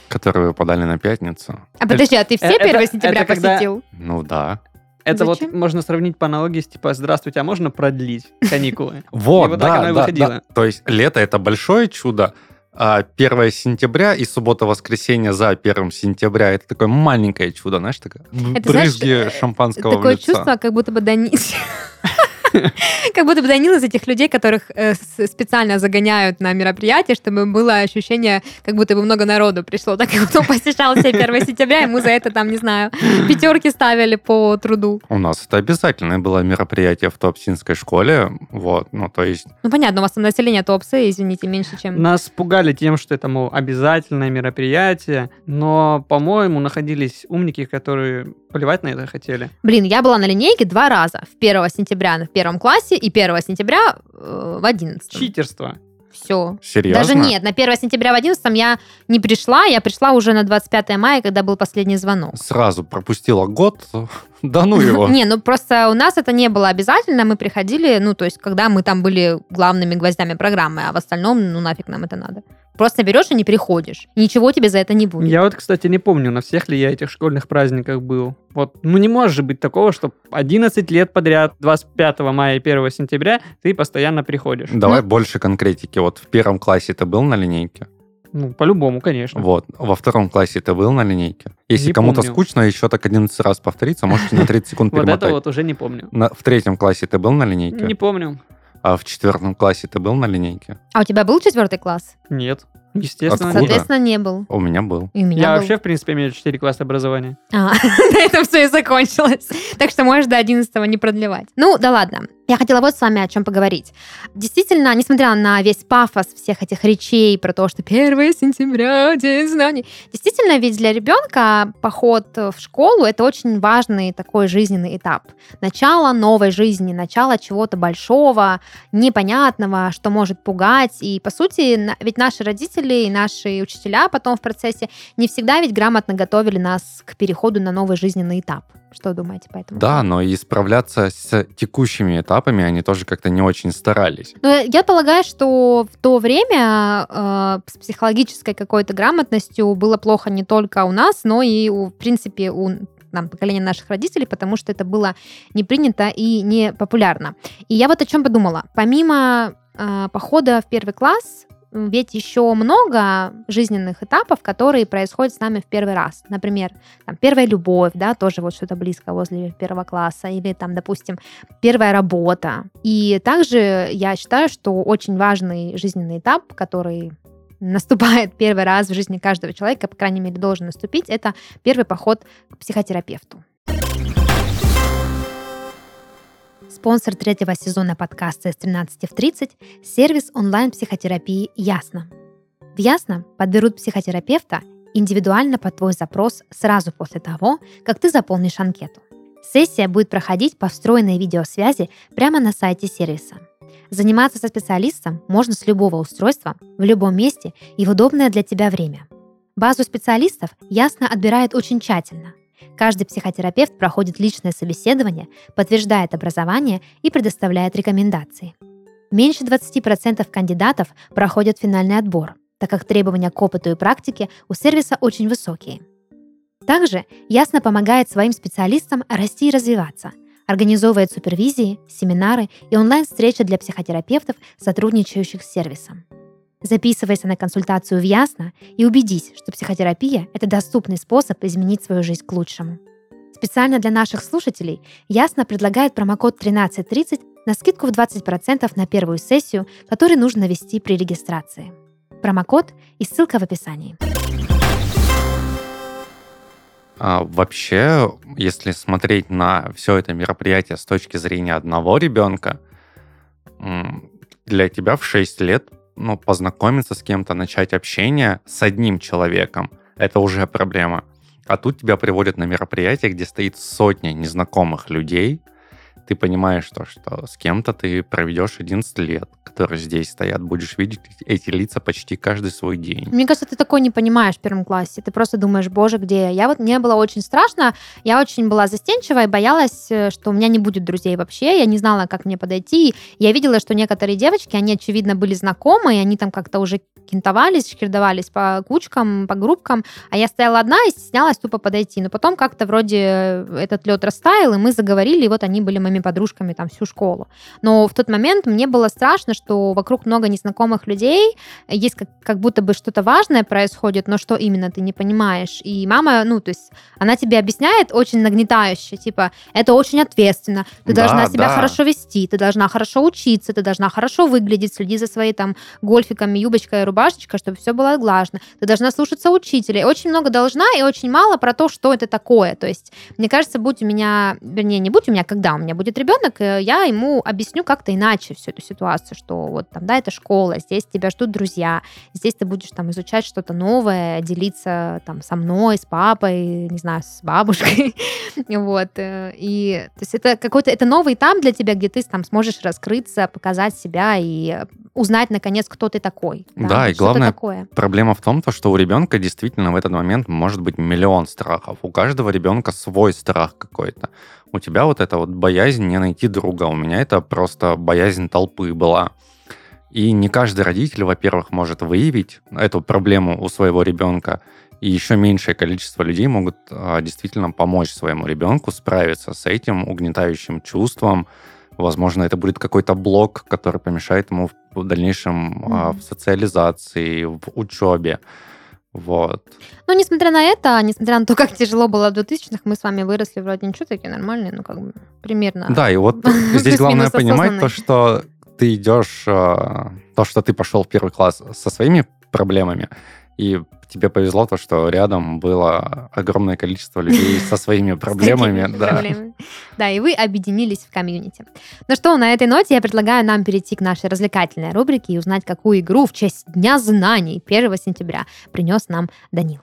Которые выпадали на пятницу. А подожди, а ты все это- 1 сентября это когда- посетил? Ну да. Это вот Зачем? можно сравнить по аналогии с типа «Здравствуйте, а можно продлить каникулы?» Вот, вот да, да, да. То есть лето это большое чудо, 1 сентября и суббота-воскресенье за 1 сентября это такое маленькое чудо, знаешь, такое Это, знаешь, брызги э, шампанского в Такое лицо. чувство, как будто бы Данил... Как будто бы Данил из этих людей, которых э, специально загоняют на мероприятие, чтобы было ощущение, как будто бы много народу пришло. Так как он посещал все 1 сентября, ему за это, там, не знаю, пятерки ставили по труду. У нас это обязательное было мероприятие в Туапсинской школе, вот, ну то есть Ну, понятно, у вас там население Туапсе, извините, меньше, чем... Нас пугали тем, что это, мол, обязательное мероприятие, но, по-моему, находились умники, которые плевать на это хотели. Блин, я была на линейке два раза. В 1 сентября в первом классе и 1 сентября э, в 11. Читерство. Все. серьезно. Даже нет, на 1 сентября в 11 я не пришла, я пришла уже на 25 мая, когда был последний звонок. Сразу пропустила год, да ну его. Не, ну просто у нас это не было обязательно, мы приходили, ну то есть когда мы там были главными гвоздями программы, а в остальном, ну нафиг нам это надо. Просто берешь и не приходишь. Ничего тебе за это не будет. Я вот, кстати, не помню, на всех ли я этих школьных праздниках был. Вот, ну не может же быть такого, что 11 лет подряд, 25 мая и 1 сентября ты постоянно приходишь. Давай Ну. больше конкретики. Вот в первом классе ты был на линейке? Ну, по-любому, конечно. Вот. Во втором классе ты был на линейке? Если Не кому-то помню. скучно, еще так 11 раз повториться, можете на 30 секунд Вот это перемотать. вот уже не помню. В третьем классе ты был на линейке? Не помню. А в четвертом классе ты был на линейке? А у тебя был четвертый класс? Нет. Естественно, Откуда? Соответственно, не был. У меня был. И у меня Я был. вообще, в принципе, имею 4 класса образования. А, на этом все и закончилось. Так что можешь до 11 не продлевать. Ну, да ладно. Я хотела вот с вами о чем поговорить. Действительно, несмотря на весь пафос всех этих речей про то, что 1 сентября, День знаний, действительно, ведь для ребенка поход в школу это очень важный такой жизненный этап. Начало новой жизни, начало чего-то большого, непонятного, что может пугать. И, по сути, ведь наши родители и наши учителя потом в процессе не всегда ведь грамотно готовили нас к переходу на новый жизненный этап. Что думаете по этому? Да, но и справляться с текущими этапами они тоже как-то не очень старались. Но Ну, я полагаю, что в то время э, с психологической какой-то грамотностью было плохо не только у нас, но и, у, в принципе, у нам, поколения наших родителей, потому что это было не принято и не популярно. И я вот о чем подумала. Помимо э, похода в первый класс, ведь еще много жизненных этапов, которые происходят с нами в первый раз. Например, там, первая любовь, да, тоже вот что-то близко возле первого класса, или там, допустим, первая работа. И также я считаю, что очень важный жизненный этап, который наступает первый раз в жизни каждого человека, по крайней мере, должен наступить, это первый поход к психотерапевту. Спонсор третьего сезона подкаста с 13 в 30 – сервис онлайн-психотерапии «Ясно». В «Ясно» подберут психотерапевта индивидуально под твой запрос сразу после того, как ты заполнишь анкету. Сессия будет проходить по встроенной видеосвязи прямо на сайте сервиса. Заниматься со специалистом можно с любого устройства, в любом месте и в удобное для тебя время. Базу специалистов ясно отбирает очень тщательно – Каждый психотерапевт проходит личное собеседование, подтверждает образование и предоставляет рекомендации. Меньше 20% кандидатов проходят финальный отбор, так как требования к опыту и практике у сервиса очень высокие. Также ясно помогает своим специалистам расти и развиваться, организовывает супервизии, семинары и онлайн-встречи для психотерапевтов, сотрудничающих с сервисом. Записывайся на консультацию в Ясно и убедись, что психотерапия – это доступный способ изменить свою жизнь к лучшему. Специально для наших слушателей Ясно предлагает промокод 1330 на скидку в 20% на первую сессию, который нужно ввести при регистрации. Промокод и ссылка в описании. А вообще, если смотреть на все это мероприятие с точки зрения одного ребенка, для тебя в 6 лет ну, познакомиться с кем-то, начать общение с одним человеком, это уже проблема. А тут тебя приводят на мероприятие, где стоит сотня незнакомых людей, ты понимаешь то, что с кем-то ты проведешь 11 лет, которые здесь стоят, будешь видеть эти лица почти каждый свой день. Мне кажется, ты такой не понимаешь в первом классе. Ты просто думаешь, боже, где я? Я вот, мне было очень страшно, я очень была застенчива и боялась, э, что у меня не будет друзей вообще. Я не знала, как мне подойти. Я видела, что некоторые девочки, они, очевидно, были знакомы, и они там как-то уже кентовались, шкирдовались по кучкам, по группкам, а я стояла одна и стеснялась тупо подойти. Но потом как-то вроде этот лед растаял, и мы заговорили, и вот они были моими подружками там всю школу. Но в тот момент мне было страшно, что вокруг много незнакомых людей, есть как, как будто бы что-то важное происходит, но что именно ты не понимаешь. И мама, ну, то есть она тебе объясняет очень нагнетающе, типа, это очень ответственно, ты да, должна себя да. хорошо вести, ты должна хорошо учиться, ты должна хорошо выглядеть, следи за своей там гольфиками, юбочкой, рубашечкой, чтобы все было глажно. Ты должна слушаться учителя. Очень много должна и очень мало про то, что это такое. То есть, мне кажется, будь у меня, вернее, не будь у меня, когда у меня будет ребенок, э, я ему объясню как-то иначе всю эту ситуацию, что вот там, да, это школа, здесь тебя ждут друзья, здесь ты будешь там изучать что-то новое, делиться там со мной, с папой, не знаю, с бабушкой. вот. Э, и то есть это какой-то, это новый этап для тебя, где ты там сможешь раскрыться, показать себя и узнать, наконец, кто ты такой. Да, да и главное, такое. проблема в том, то, что у ребенка действительно в этот момент может быть миллион страхов. У каждого ребенка свой страх какой-то. У тебя вот эта вот боязнь не найти друга. У меня это просто боязнь толпы была. И не каждый родитель, во-первых, может выявить эту проблему у своего ребенка, и еще меньшее количество людей могут а, действительно помочь своему ребенку справиться с этим угнетающим чувством, Возможно, это будет какой-то блок, который помешает ему в дальнейшем mm-hmm. в социализации, в учебе. Вот. Ну, несмотря на это, несмотря на то, как тяжело было в 2000-х, мы с вами выросли вроде ничего такие нормальные, ну, как бы примерно. Да, и вот здесь главное понимать то, что ты идешь, а, то, что ты пошел в первый класс со своими проблемами, и тебе повезло то, что рядом было огромное количество людей со своими проблемами. Да. да, и вы объединились в комьюнити. Ну что, на этой ноте я предлагаю нам перейти к нашей развлекательной рубрике и узнать, какую игру в честь Дня знаний 1 сентября принес нам Данил.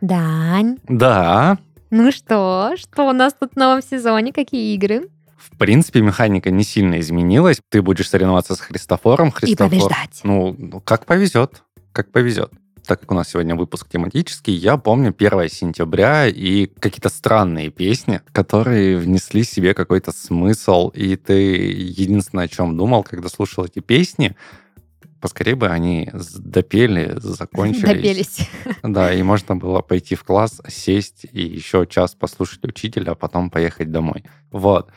Дань. Да. Ну что, что у нас тут в новом сезоне, какие игры? В принципе, механика не сильно изменилась. Ты будешь соревноваться с Христофором. Христофор, И побеждать. Ну, ну, как повезет, как повезет. Так как у нас сегодня выпуск тематический, я помню 1 сентября и какие-то странные песни, которые внесли себе какой-то смысл, и ты единственное, о чем думал, когда слушал эти песни, поскорее бы они допели, закончились. Допелись. Да, и можно было пойти в класс, сесть и еще час послушать учителя, а потом поехать домой. Вот.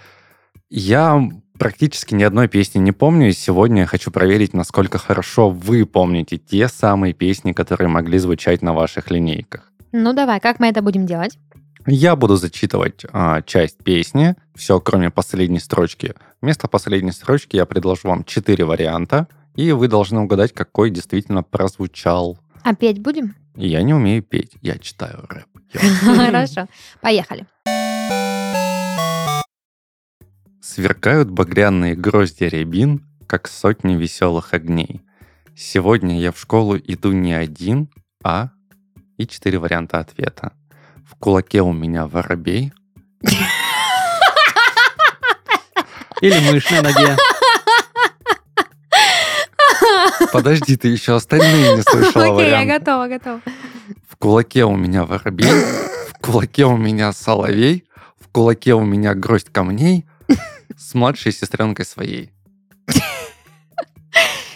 Я Практически ни одной песни не помню, и сегодня я хочу проверить, насколько хорошо вы помните те самые песни, которые могли звучать на ваших линейках. Ну давай, как мы это будем делать? Я буду зачитывать а, часть песни, все, кроме последней строчки. Вместо последней строчки я предложу вам четыре варианта, и вы должны угадать, какой действительно прозвучал. А петь будем? Я не умею петь, я читаю рэп. Хорошо, поехали. Сверкают багряные грозди рябин, как сотни веселых огней. Сегодня я в школу иду не один, а... И четыре варианта ответа. В кулаке у меня воробей. Или мышь на ноге. Подожди, ты еще остальные не слышала Окей, я готова, готова. В кулаке у меня воробей, в кулаке у меня соловей, в кулаке у меня гроздь камней с младшей сестренкой своей.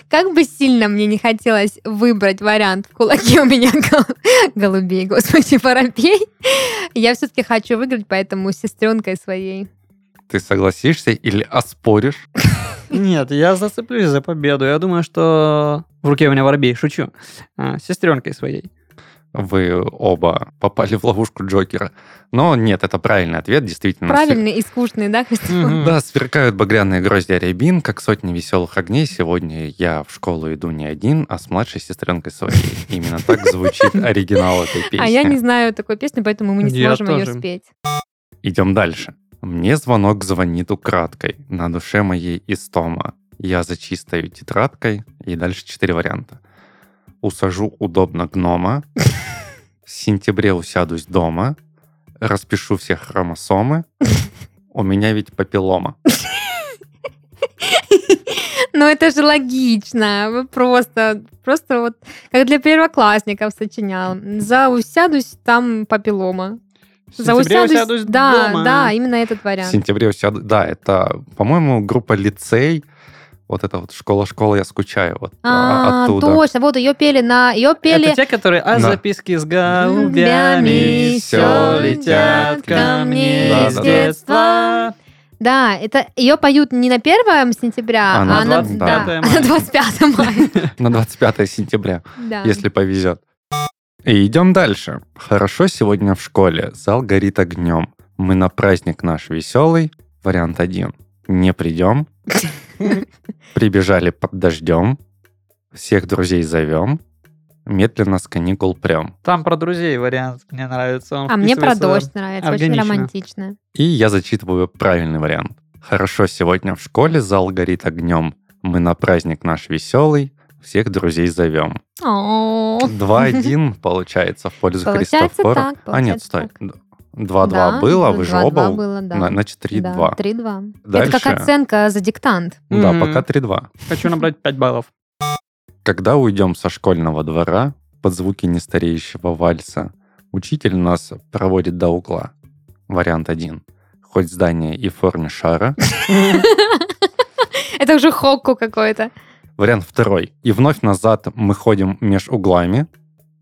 Как бы сильно мне не хотелось выбрать вариант в кулаке у меня гол- голубей, господи, воробей, я все-таки хочу выиграть, поэтому с сестренкой своей. Ты согласишься или оспоришь? Нет, я зацеплюсь за победу. Я думаю, что в руке у меня воробей, шучу. А, сестренкой своей. Вы оба попали в ловушку Джокера. Но нет, это правильный ответ, действительно. Правильный и скучный, да, Христос? Мгм. Да, сверкают багряные грозди рябин, как сотни веселых огней. Сегодня я в школу иду не один, а с младшей сестренкой своей. Именно так звучит оригинал этой песни. А я не знаю такой песни, поэтому мы не сможем ее спеть. Идем дальше. Мне звонок звонит украдкой, на душе моей истома. Я за чистой тетрадкой, и дальше четыре варианта. Усажу удобно гнома, в сентябре усядусь дома, распишу все хромосомы, у меня ведь папиллома. Ну, это же логично. Вы просто, просто вот как для первоклассников сочинял. За усядусь, там папиллома. В За сентябре усядусь, усядусь да, дома. да, именно этот В вариант. сентябре усяду... Да, это, по-моему, группа лицей. Вот это вот школа-школа, я скучаю. Вот а, А, оттуда. точно, вот ее пели на, ее пели. Это те, которые а записки с Голубями все летят ко мне Да, с да, детства. Да, это ее поют не на 1 сентября, А а, на на, 25 да, мая. на 25 мая. На 25 сентября. Если повезет. И идем дальше. Хорошо сегодня в школе. Зал горит огнем. Мы на праздник наш веселый. Вариант один. Не придем. Прибежали под дождем. Всех друзей зовем. Медленно с каникул прям. Там про друзей вариант мне нравится. он А мне про дождь нравится, очень органично. романтично. И я зачитываю правильный вариант. Хорошо сегодня в школе. Зал горит огнем. Мы на праздник наш веселый. Всех друзей зовем. О, 2-1 получается в пользу Получается Христофора. так, а нет, стой. так. 2-2 Да, было, вы же 2-2 оба. было, да. на- Значит, 3-2. Да, 3-2. Дальше. Это как оценка за диктант. Да, Мгм. пока 3-2. Хочу набрать 5 баллов. Когда уйдем со школьного двора под звуки нестареющего вальса, учитель нас проводит до угла. Вариант 1. Хоть здание и в форме шара. Это уже хокку какой-то. Вариант второй. И вновь назад мы ходим меж углами.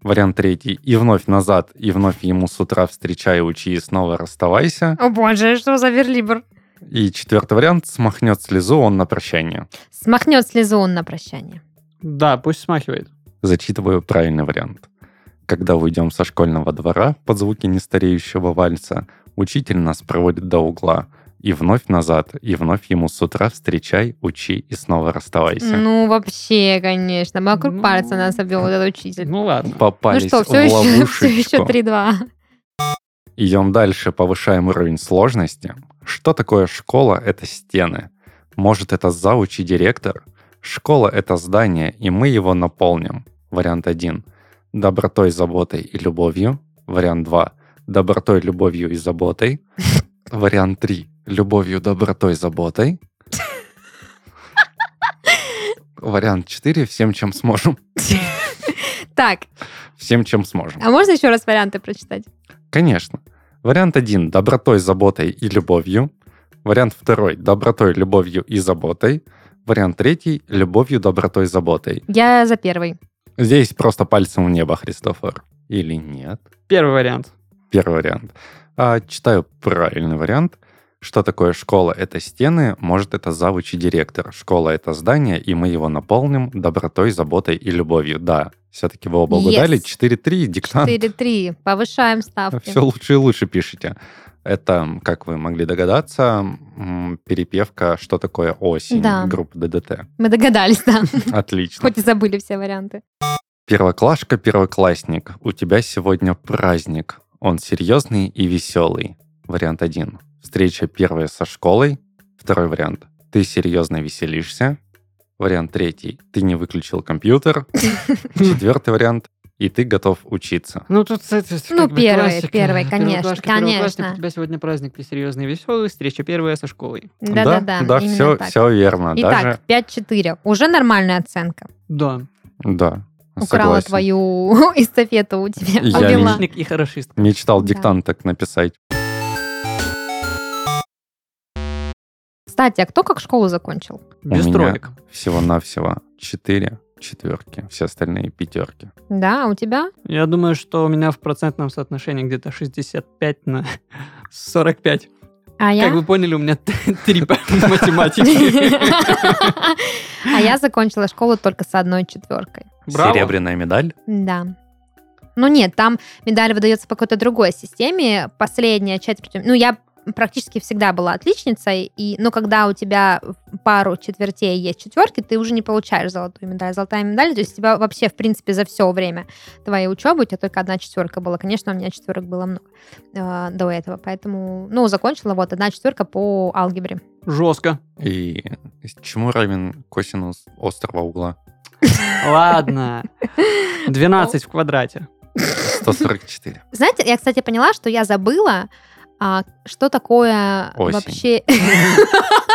Вариант третий. И вновь назад, и вновь ему с утра встречай, учи и снова расставайся. О боже, что за верлибр? И четвертый вариант. Смахнет слезу он на прощание. Смахнет слезу он на прощание. Да, пусть смахивает. Зачитываю правильный вариант. Когда уйдем со школьного двора под звуки нестареющего вальса, учитель нас проводит до угла. И вновь назад, и вновь ему с утра встречай, учи и снова расставайся. Ну, вообще, конечно. Вокруг Ну, пальца нас обвел этот учитель. Ну ладно. Ну Попались что, в все еще, все еще ловушечку. 3-2. Идем дальше, повышаем уровень сложности. Что такое школа? Это стены. Может, это зауч и директор? Школа — это здание, и мы его наполним. Вариант 1. Добротой, заботой и любовью. Вариант 2. Добротой, любовью и заботой. Вариант 3. Любовью, добротой, заботой. Вариант 4. Всем, чем сможем. Так, Всем, чем сможем. а можно еще раз варианты прочитать? Конечно. Вариант один – добротой, заботой и любовью. Вариант второй – добротой, любовью и заботой. Вариант третий – любовью, добротой, заботой. Я за первый. Здесь просто пальцем в небо, Христофор. Или нет? Первый вариант. Первый вариант. А, читаю правильный вариант. Что такое школа? Это стены, может, это завуч и директор. Школа — это здание, и мы его наполним добротой, заботой и любовью. Да, все-таки вы оба угадали. Yes. 4-3, диктант. 4-3. Повышаем ставки. Все лучше и лучше пишете. Это, как вы могли догадаться, перепевка «Что такое осень» Да. группы ДДТ. Мы догадались, да. Отлично. Хоть и забыли все варианты. Первоклашка, первоклассник, у тебя сегодня праздник. Он серьезный и веселый. Вариант один. Встреча первая со школой. Второй вариант. Ты серьезно веселишься. Вариант третий. Ты не выключил компьютер. Четвертый вариант. И ты готов учиться. Ну, тут, это, Ну, как бы первый, классика. первый, конечно, конечно. У тебя сегодня праздник, ты серьезный и веселый, встреча первая со школой. Да-да-да, да, все, так. все верно. Итак, Даже, 5-4. Уже нормальная оценка. Да. да, Украла согласен. твою эстафету у тебя. Я. Отличник и хорошист. Мечтал диктант так написать. Кстати, а кто как школу закончил? Без меня- троек. Всего-навсего четыре четверки, все остальные пятерки. Да, а у тебя? Я думаю, что у меня в процентном соотношении где-то 65 на 45. А я? Как вы поняли, у меня три по математике. А я закончила школу только с одной четверкой. Серебряная медаль. Да. Ну нет, там медаль выдается по какой-то другой системе. Последняя четверть... Ну, я практически всегда была отличницей, и, но когда у тебя пару четвертей есть четверки, ты уже не получаешь золотую медаль. Золотая медаль, то есть у тебя вообще, в принципе, за все время твоей учебы у тебя только одна четверка была. Конечно, у меня четверок было много э, до этого, поэтому, ну, закончила вот одна четверка по алгебре. Жестко. И чему равен косинус острого угла? Ладно. 12 в квадрате. 144. Знаете, я, кстати, поняла, что я забыла, а, что такое Осень. вообще...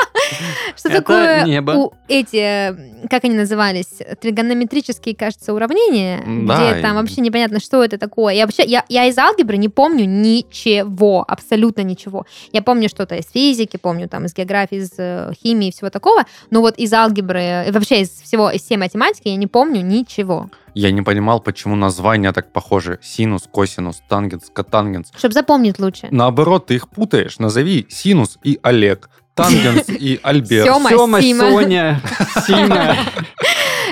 Что Это такое небо. у- эти, как они назывались, тригонометрические, кажется, уравнения, Да, где там вообще непонятно, что это такое. Я вообще, я, я из алгебры не помню ничего, абсолютно ничего. Я помню что-то из физики, помню там из географии, из э, химии, всего такого, но вот из алгебры, э, вообще из всего, из всей математики я не помню ничего. Я не понимал, почему названия так похожи. Синус, косинус, тангенс, котангенс. Чтобы запомнить лучше. Наоборот, ты их путаешь. Назови синус и Олег, тангенс и Альберт. Сёма, Сёма, Сима. Соня, Сима.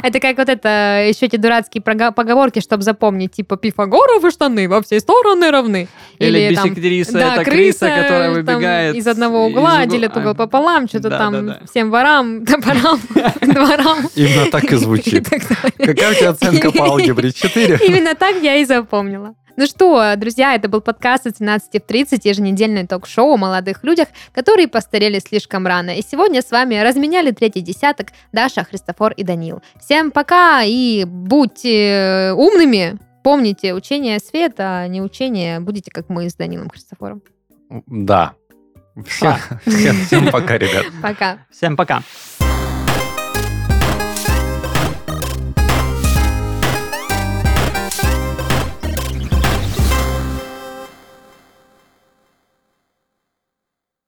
Это как вот это, еще эти дурацкие поговорки, чтобы запомнить, типа Пифагоровы штаны во все стороны равны. Или там, бисектриса, да, это крыса, которая там, выбегает из одного из угла, угла. делит угол А, пополам, что-то да, там да, да. всем ворам, топорам, дворам. Именно так и звучит. Какая у тебя оценка по алгебре? 4? Именно так я и запомнила. Ну что, друзья, это был подкаст от 17 в 30, еженедельное ток-шоу о молодых людях, которые постарели слишком рано. И сегодня с вами разменяли третий десяток Даша, Христофор и Данил. Всем пока и будьте э, умными. Помните, учение света, а не учение. Будете как мы с Данилом Христофором. Да. Всем, всем, всем пока, ребят. Пока. Всем пока.